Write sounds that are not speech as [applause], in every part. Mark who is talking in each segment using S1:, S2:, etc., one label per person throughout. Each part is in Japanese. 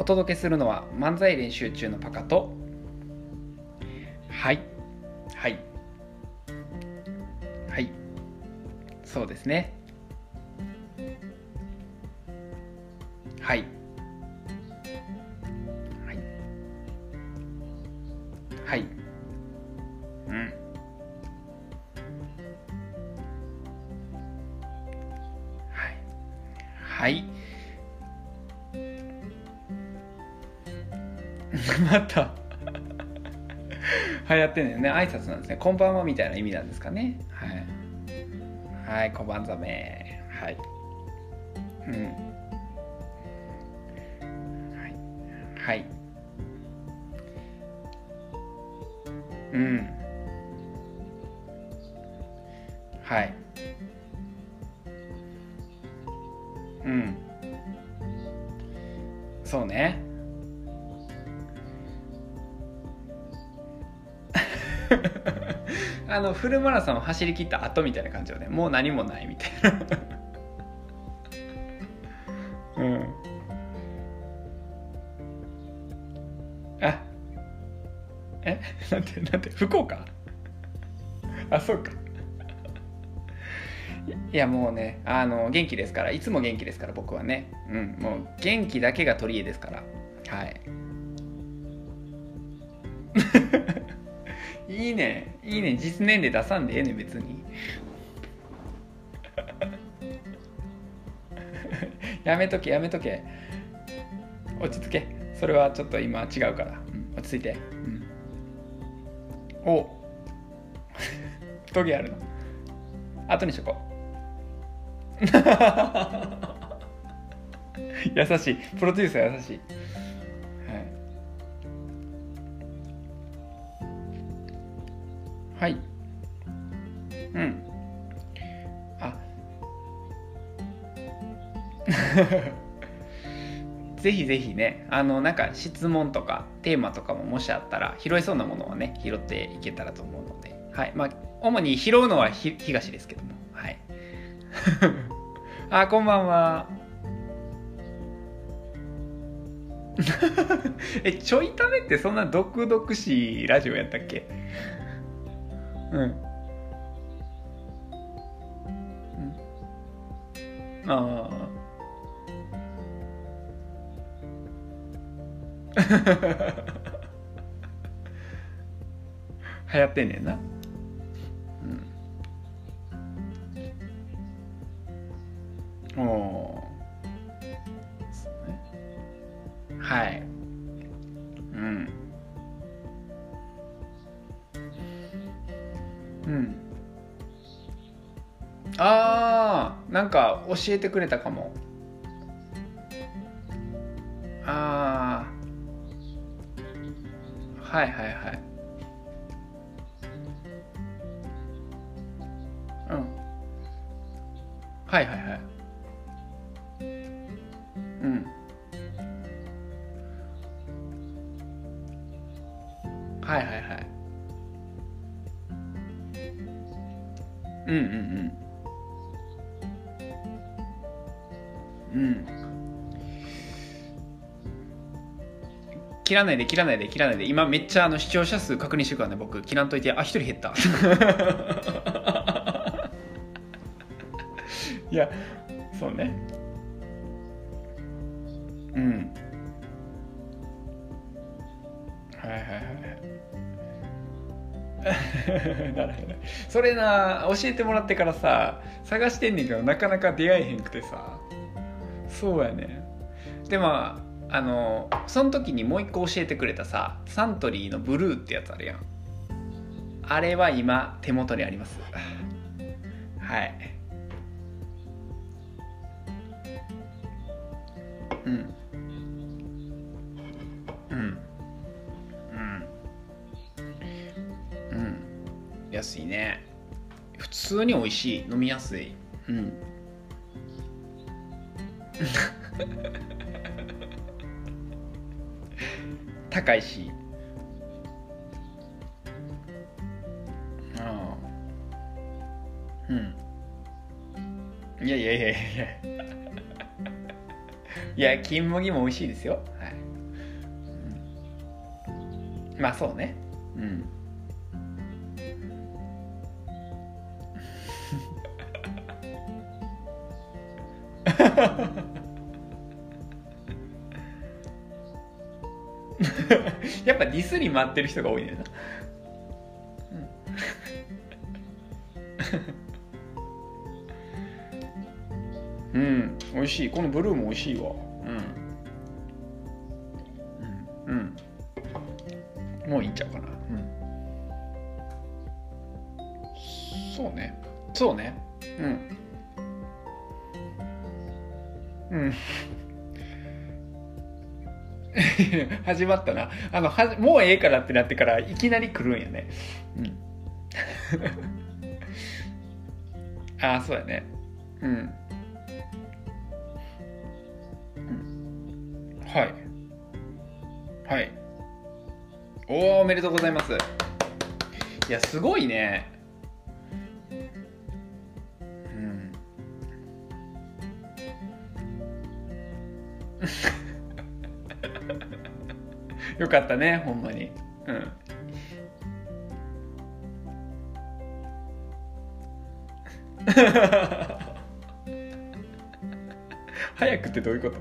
S1: お届けするのは漫才練習中のパカと。はい。はい。はい。そうですね。はい。また。流行ってんのよね。挨拶なんですね。こんばんはみたいな意味なんですかね。はい。はいこんばんざめ。はい。うん。はい。はい。うん。はい。うん。そうね。あのフルマラソンを走り切った後みたいな感じよね。もう何もないみたいな。うん。あえ？なんてなんて？福岡？あそうか。いやもうねあの元気ですから。いつも元気ですから僕はね。うんもう元気だけが取り柄ですから。はい。[laughs] いいね。いいね。実年齢出さんでええね別に。[laughs] やめとけやめとけ。落ち着け。それはちょっと今違うから、うん、落ち着いて、うん、お。[laughs] トゲあるの。後にしとこう。[laughs] 優しい。プロデューサー優しい。はい。うん。あ。[laughs] ぜひぜひね、あの、なんか質問とかテーマとかももしあったら、拾えそうなものはね、拾っていけたらと思うので、はい。まあ、主に拾うのはひ東ですけども、はい。[laughs] あ、こんばんは。[laughs] え、ちょいためってそんな毒々しいラジオやったっけ？うん。うん。ああ。[laughs] 流行ってんねんな。うん。おお。ね。はい。なんか教えてくれたかも。切らないで切らないで切らないで。今めっちゃあの視聴者数確認してるからね僕。切らんといてあ一人減った。[laughs] いやそうね。うん。はいはいはい [laughs] なるほどそれな教えてもらってからさ探してんねんけどなかなか出会えへんくてさ。そうやね。でもああのその時にもう一個教えてくれたさサントリーのブルーってやつあるやん。あれは今手元にあります。はい。うん。うん。うん。うん。安いね。普通に美味しい。飲みやすい。うん。高いし。ああ。うん。いやいやいやいや。いやいや金麦も美味しいですよ。はい、うん、まあそうね。うん。Ha ha ha. ぱディスり待ってる人が多いねんな。うん、うん、美味しい。このブルーも美味しいわ。始まったな。あの、はもうええからってなってからいきなり来るんやね。うん。[laughs] ああ、そうやね。うん。うん、はい。はい。おお、おめでとうございます。いや、すごいね。うん。よかったねほんまに。うん。[laughs] 早くってどういうこと？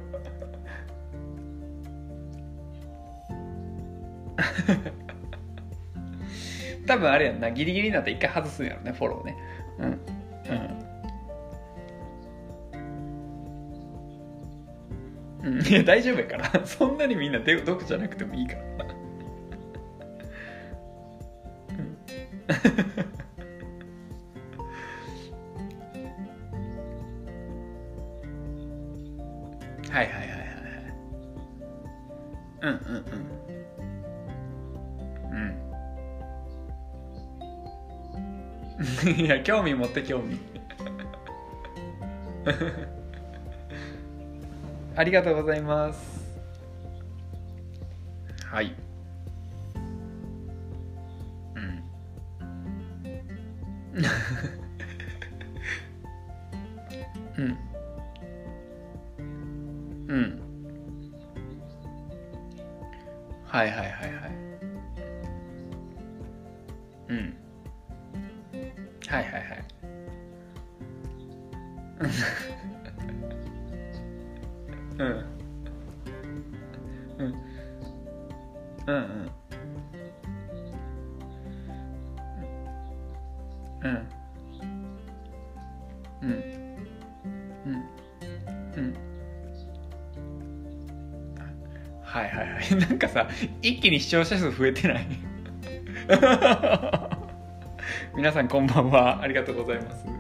S1: [laughs] 多分あれやんなギリギリになったら一回外すんやろねフォローね。うん。うん、[laughs] いや大丈夫やから。[laughs] そんなにみんな毒じゃなくてもいいから。はいはいはいはい。うんうんうん。うん。[laughs] いや興味持って興味。ありがとうございます。うんうんうんうんうんはいはいはいなんかさ一気に視聴者数増えてない皆さんこんばんはありがとうございます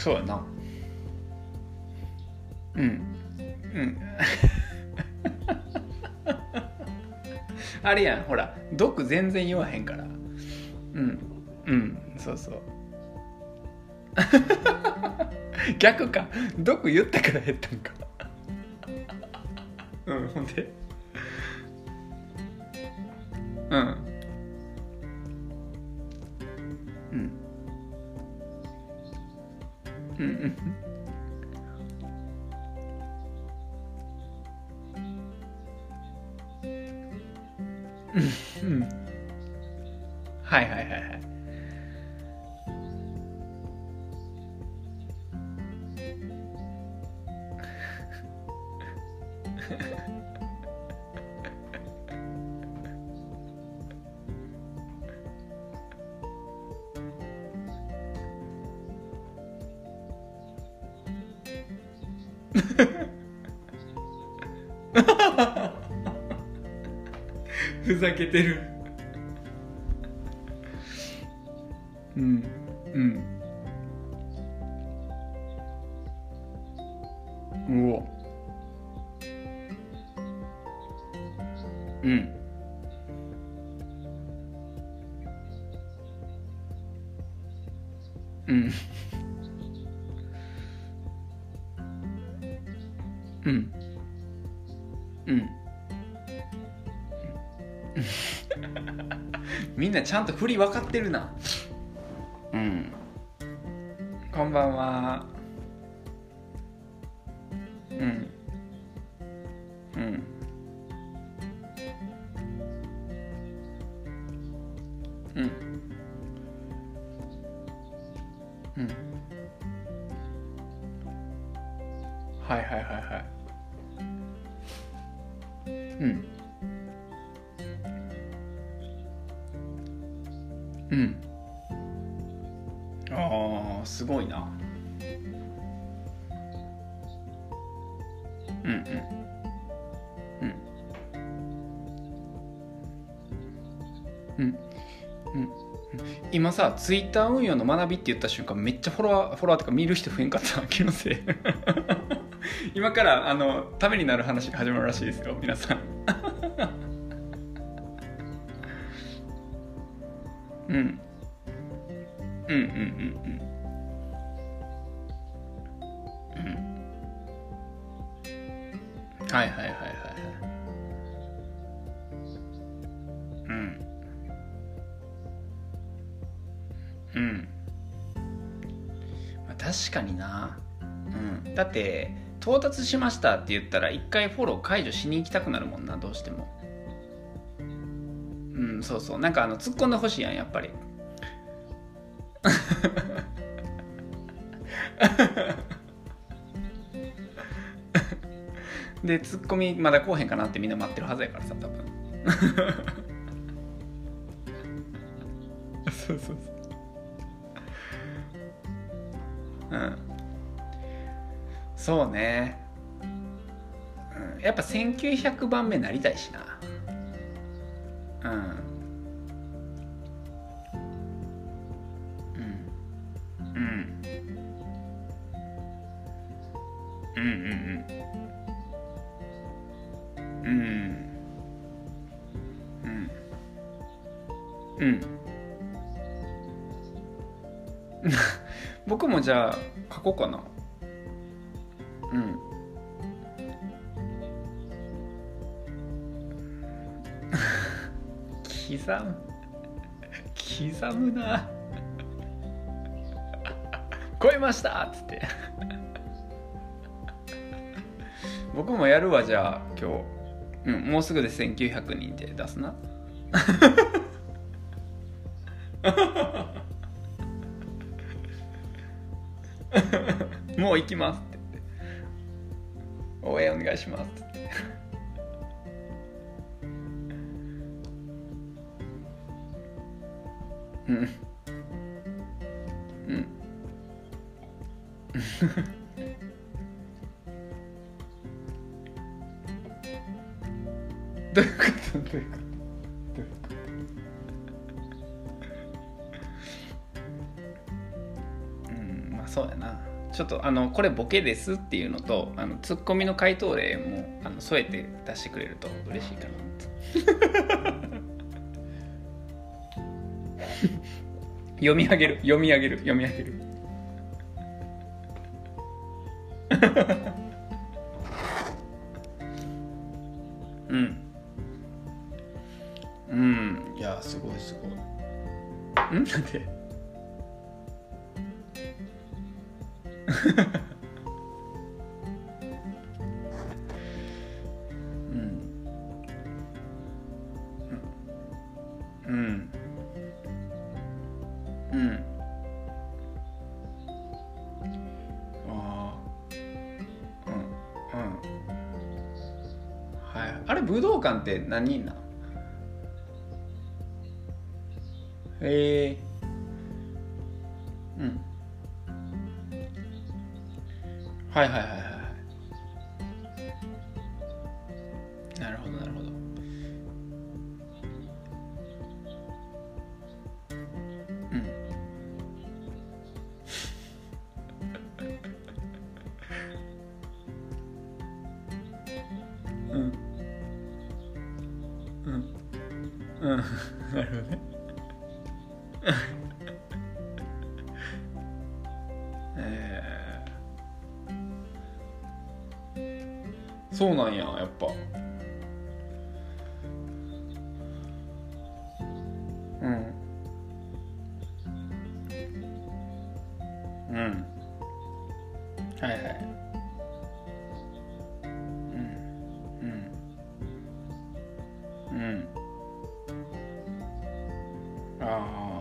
S1: そうやな。うん。うん。[laughs] あれやん。ほら毒全然言わへんから。うん。うん。そうそう。[laughs] 逆か。毒言ったから減ったんか。[laughs] うん。ほんで。うん。うんうんうん。はいはいはいはい。[laughs] ふざけてる。うんうん。振り分かってるな。うん。こんばんは。うん。うん。うん。うん。はいはいはいはい。うんうん。ああすごいな。うんうん。うん。うん。うん。今さツイッター運用の学びって言った瞬間めっちゃフォロワーフォロワーとか見る人増えんかった気のせい。[laughs] 今からあのためになる話が始まるらしいですよ皆さん。確かにな、うん、だって到達しましたって言ったら一回フォロー解除しに行きたくなるもんなどうしても。うんそうそう。なんかあの突っ込んでほしいやんやっぱり。[laughs] でツッコミまだ来おへんかなってみんな待ってるはずやからさ多分。[laughs] [laughs] そうそうそううん。そうね、うん、やっぱ1900番目なりたいしな。うんうん。[laughs] 僕もじゃあ書こうかな。うん。[laughs] 刻む。刻むな。超えました？っつって。[laughs] 僕もやるわじゃあ今日、うん、もうすぐで1900人で出すな。もう行きますって言って。応援お願いしますって。ってうん。うん。どういうこと？どういうこと？うん。まあそうやな。ちょっとあのこれボケですっていうのとあのツッコミの回答例もあの添えて出してくれると嬉しいかな。[laughs] 読み上げる読み上げる読み上げる武道館って何人なへえ。うん。はいはいはいはい。ああ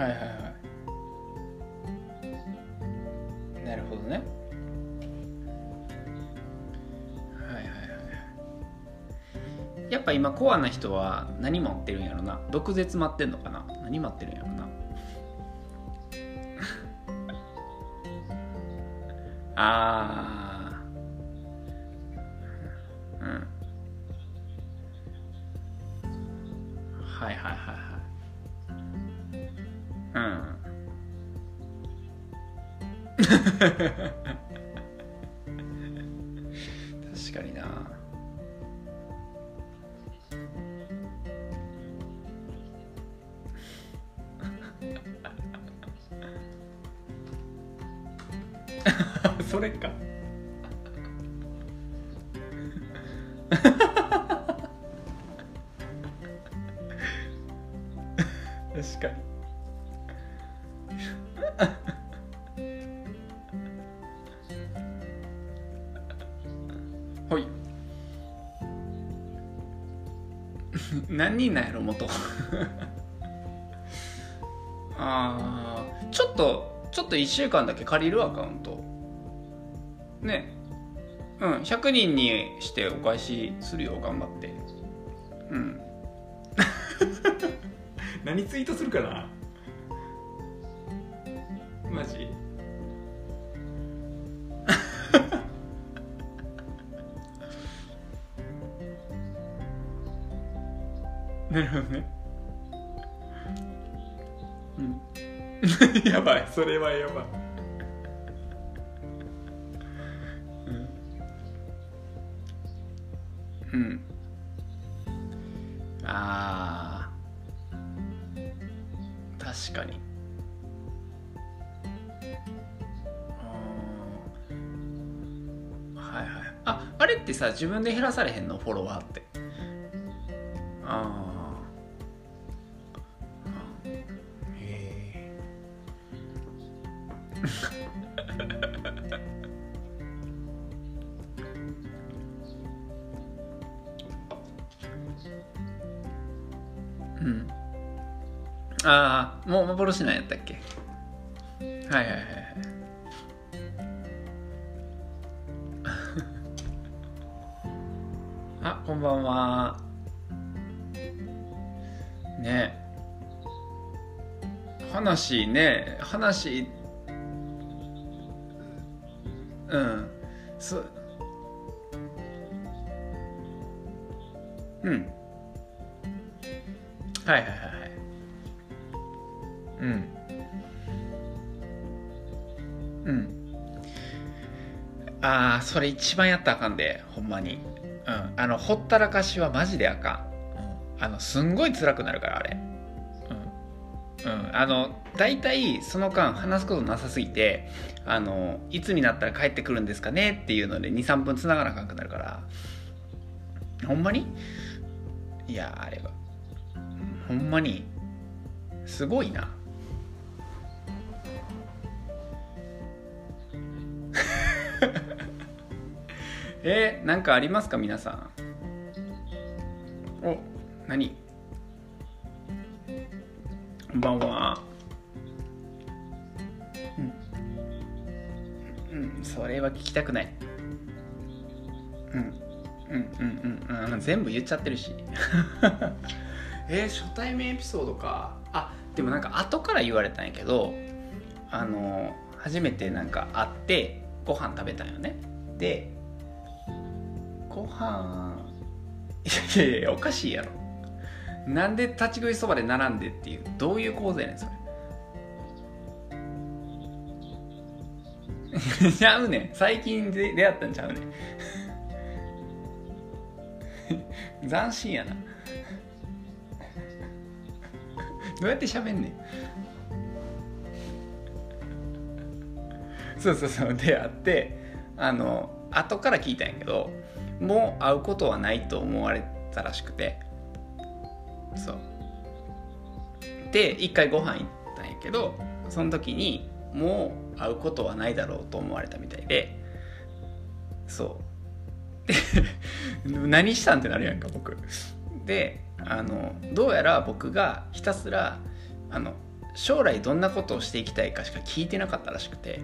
S1: はいはいはい。なるほどね。はいはいはい。やっぱ今コアな人は何待ってるんやろな。毒舌待ってんのかな。何待ってるんやろな。[laughs] あー確かにな。[laughs] それか。[laughs] 確かに。何人なんやろ元。[laughs] あーちょっとちょっと1週間だけ借りるアカウント。ね。うん100人にしてお返しするよ頑張って。うん。[laughs] 何ツイートするかな。るほどね。うん。[laughs] やばい。それはやばい。うん、うん、あ確かに。あー。はいはい。ああれってさ自分で減らされへんの？フォロワーって。ああああもう幻なんやったっけ？はいはいはいはい。[laughs] あこんばんは。ね。話ね話。うん。そうん。はいはいはい。うん。うん。ああそれ一番やったらあかんでほんまに。うん。あのほったらかしはマジであかん、あのすんごい辛くなるからあれ。うん、あの大体その間話すことなさすぎてあのいつになったら帰ってくるんですかねっていうので23分つながなあかんくなるから。ほんまに？いやあれは。ほんまにすごいな。えー、なんかありますか皆さん？お何？こんばんは。うん、うん、それは聞きたくない。うん。うんうんうん。うん全部言っちゃってるし。[laughs] えー、初対面エピソードか。あでもなんか後から言われたんやけどあの初めてなんか会ってご飯食べたんよね。でご飯。いやいやいやおかしいやろ。なんで立ち食いそばで並んでっていうどういう構図やねんそれ。[laughs] ちゃうねん。最近で出会ったんちゃうねん。[laughs] 斬新やな。どうやって喋んねん。そうそうそう。で会ってあの後から聞いたんやけども会うことはないと思われたらしくて。そう。で一回ご飯行ったんやけどその時にもう会うことはないだろうと思われたみたいで。そう。で [laughs] 何したんってなるやんか僕。であのどうやら僕がひたすらあの将来どんなことをしていきたいかしか聞いてなかったらしくて。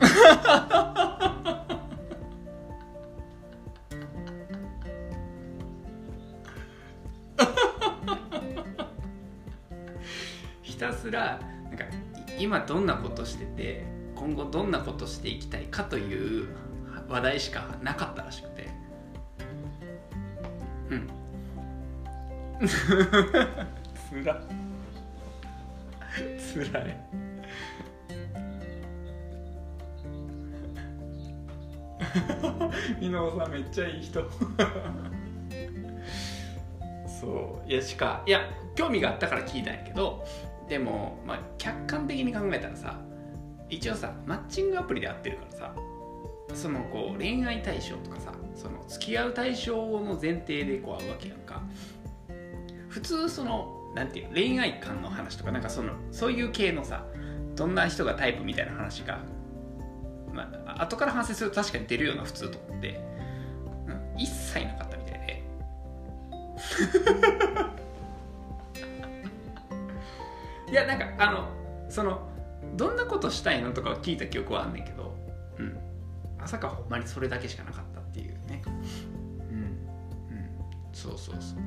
S1: [laughs] すらなんか今どんなことしてて今後どんなことしていきたいかという話題しかなかったらしくて。うん。つら。つらい。[laughs] 箕面さんめっちゃいい人。そう。いやしかいや興味があったから聞いたんやけどでも、まあ、客観的に考えたらさ一応さマッチングアプリで会ってるからさそのこう恋愛対象とかさその付き合う対象の前提でこう会うわけやんか。普通そのなんていう恋愛観の話とかなんかそのそういう系のさどんな人がタイプみたいな話が、まあ後から反省すると確かに出るような普通と思って、うん、一切なかったみたいで。[laughs] いやなんかあのそのどんなことしたいのとか聞いた記憶はあんねんけど、うん、まさかほんまにそれだけしかなかったっていうね。うん。うん。そうそうそう。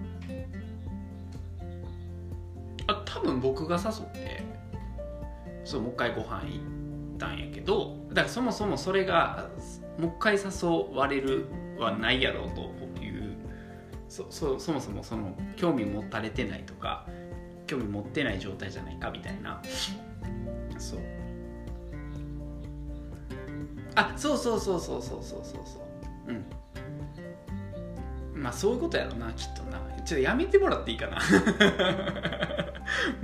S1: あ多分僕が誘ってそうもう一回ご飯行ったんやけどだからそもそもそれがもう一回誘われるはないやろうというそそそもそもその興味持たれてないとか興味持ってない状態じゃないかみたいな。そう。あそうそうそうそうそうそうそう。そううん。まあそういうことやろなきっとな。ちょっとやめてもらっていいかな。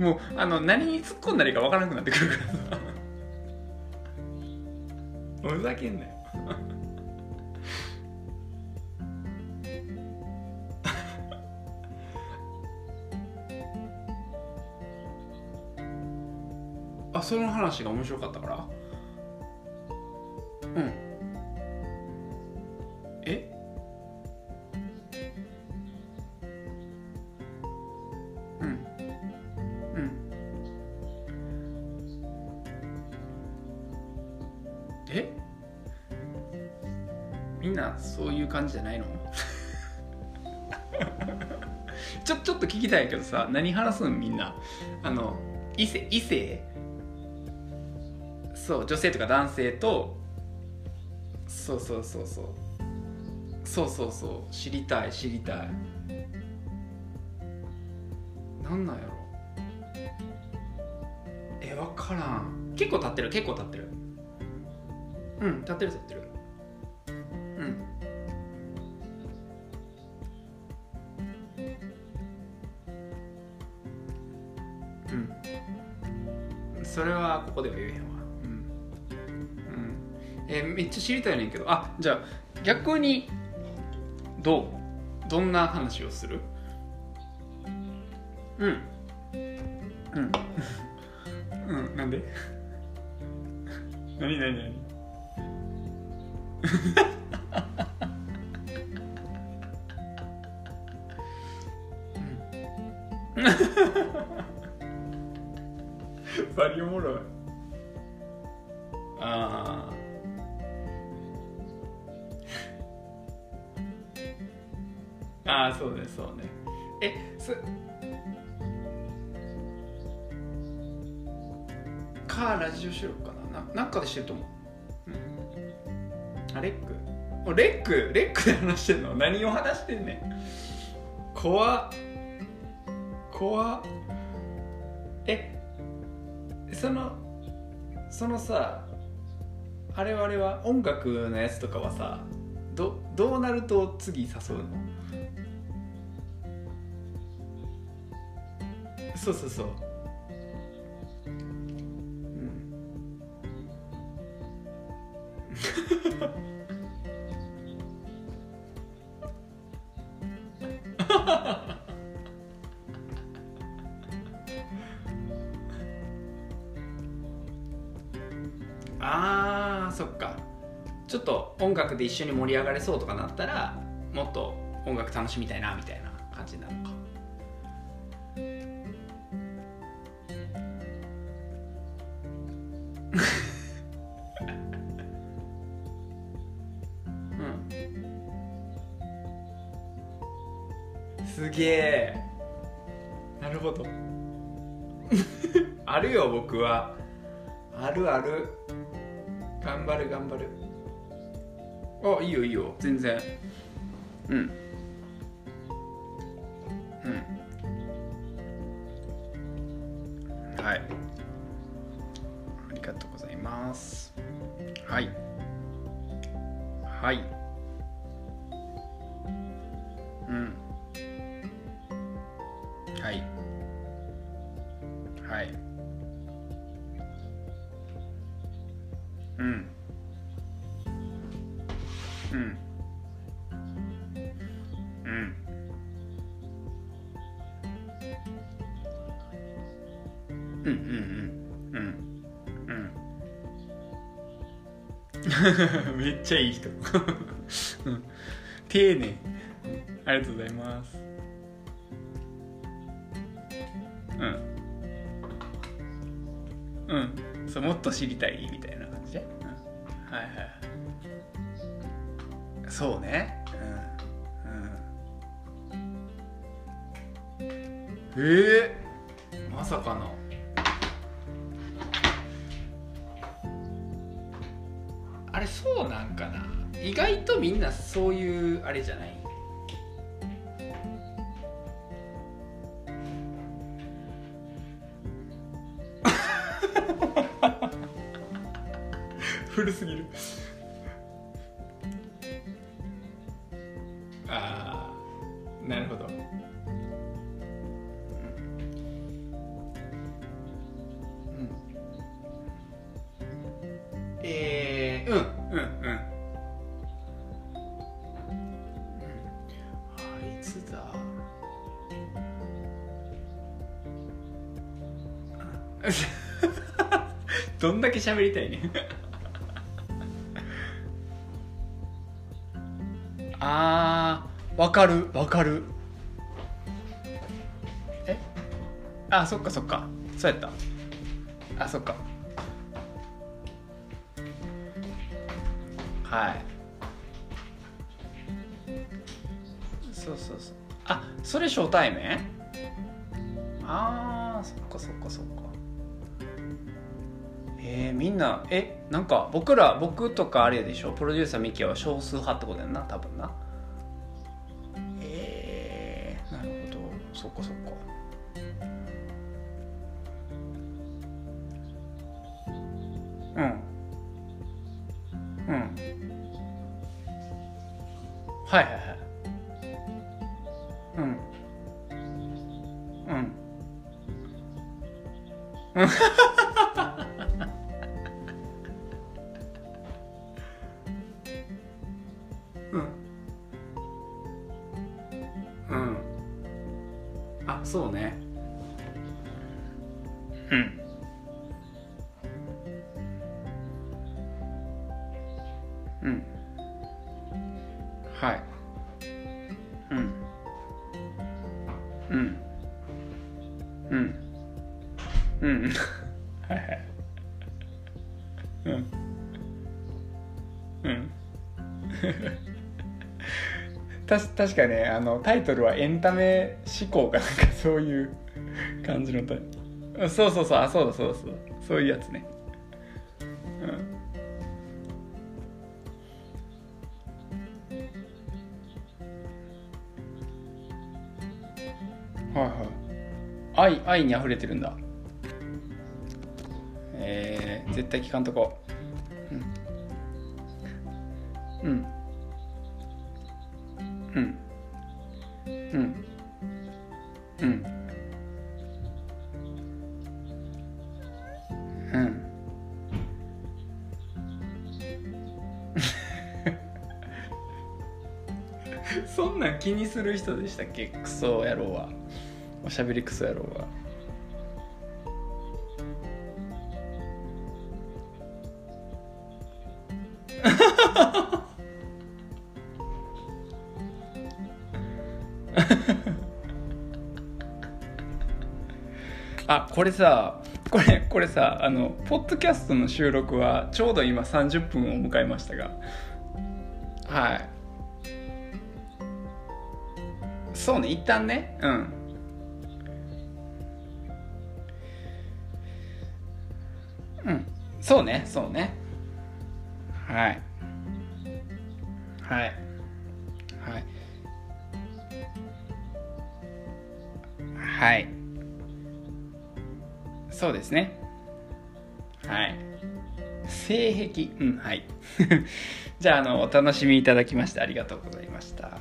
S1: [laughs] もうあの何に突っ込んだらいいか分からなくなってくるからさ。[laughs] ふざけんなよ。その話が面白かったから？うん。え？うん。うん。え？みんなそういう感じじゃないの？[laughs] ちょちょっと聞きたいけどさ何話すん？みんな。あの異性異性？そう女性とか男性とそうそうそうそう。そうそうそう。知りたい知りたい。なんなんやろ。え分からん。結構経ってる結構経ってる。うん経ってる経ってる。うん。うん。それはここでは言えへんわ、えめっちゃ知りたいねんけど。あじゃあ逆にどう？どんな話をする？うん。うん。[laughs] うんなんで？何 [laughs] 何何？[laughs] ああそうねそうね。えそかラジオ収録かな？ななんかでしてると思う、うん、あレック？おレック？レックで話してんの？何を話してんねん。怖っ。怖っ。えそのそのさあれはあれは？音楽のやつとかはさどどうなると次誘うの？そうそうそう。あーそっか。ちょっと音楽で一緒に盛り上がれそうとかなったらもっと音楽楽しみたいなみたいな感じになるのか。うん。すげえ。なるほど。[laughs] あるよ僕は。あるある。頑張る頑張る。あいいよいいよ。全然。うん。うん。うん。うん。うん。うん。うん。うん。うん。めっちゃいい人うん。丁寧ありがとうございますうん。うん。そうもっと知りたいみたいなじで、うん、はいはいそうね。うん、うん、ええ。まさかの。あれそうなんかな。意外とみんなそういうあれじゃない？古すぎる。ああなるほど。うん。えー、うんうんうん。あいつだ。[laughs] どんだけ喋りたいねかるわかる。え？あそっかそっか。そうやった。あそっか。はい。そうそうそう。あそれ初対面あーそっかそっかそっか。えー、みんなえなんか僕ら僕とかあれでしょ？プロデューサーミキは少数派ってことやんな多分な。そっかそっか。うん。うん。はいはいはい。うん。うん。うんうん。うん。[laughs] 確かねあのタイトルはエンタメ思考かなんかそういう感じのタイトそうそうそうあそうだそうだそうだ。そういうやつね。うん。はいはい。愛愛に溢れてるんだ。えー、絶対聞かんとこ。うん。うん。うん。うん。うん。うん。[laughs] そんなん気にする人でしたっけ？クソ野郎は。おしゃべりクソ野郎は。[laughs] あこれさこれこれさあのポッドキャストの収録はちょうど今30分を迎えましたが。はい。そうね一旦ね。うん。うん。そうねそうねはい。はい。はい。はい。そうですね。はい。性癖。うんはい。[laughs] じゃああのお楽しみいただきましてありがとうございました。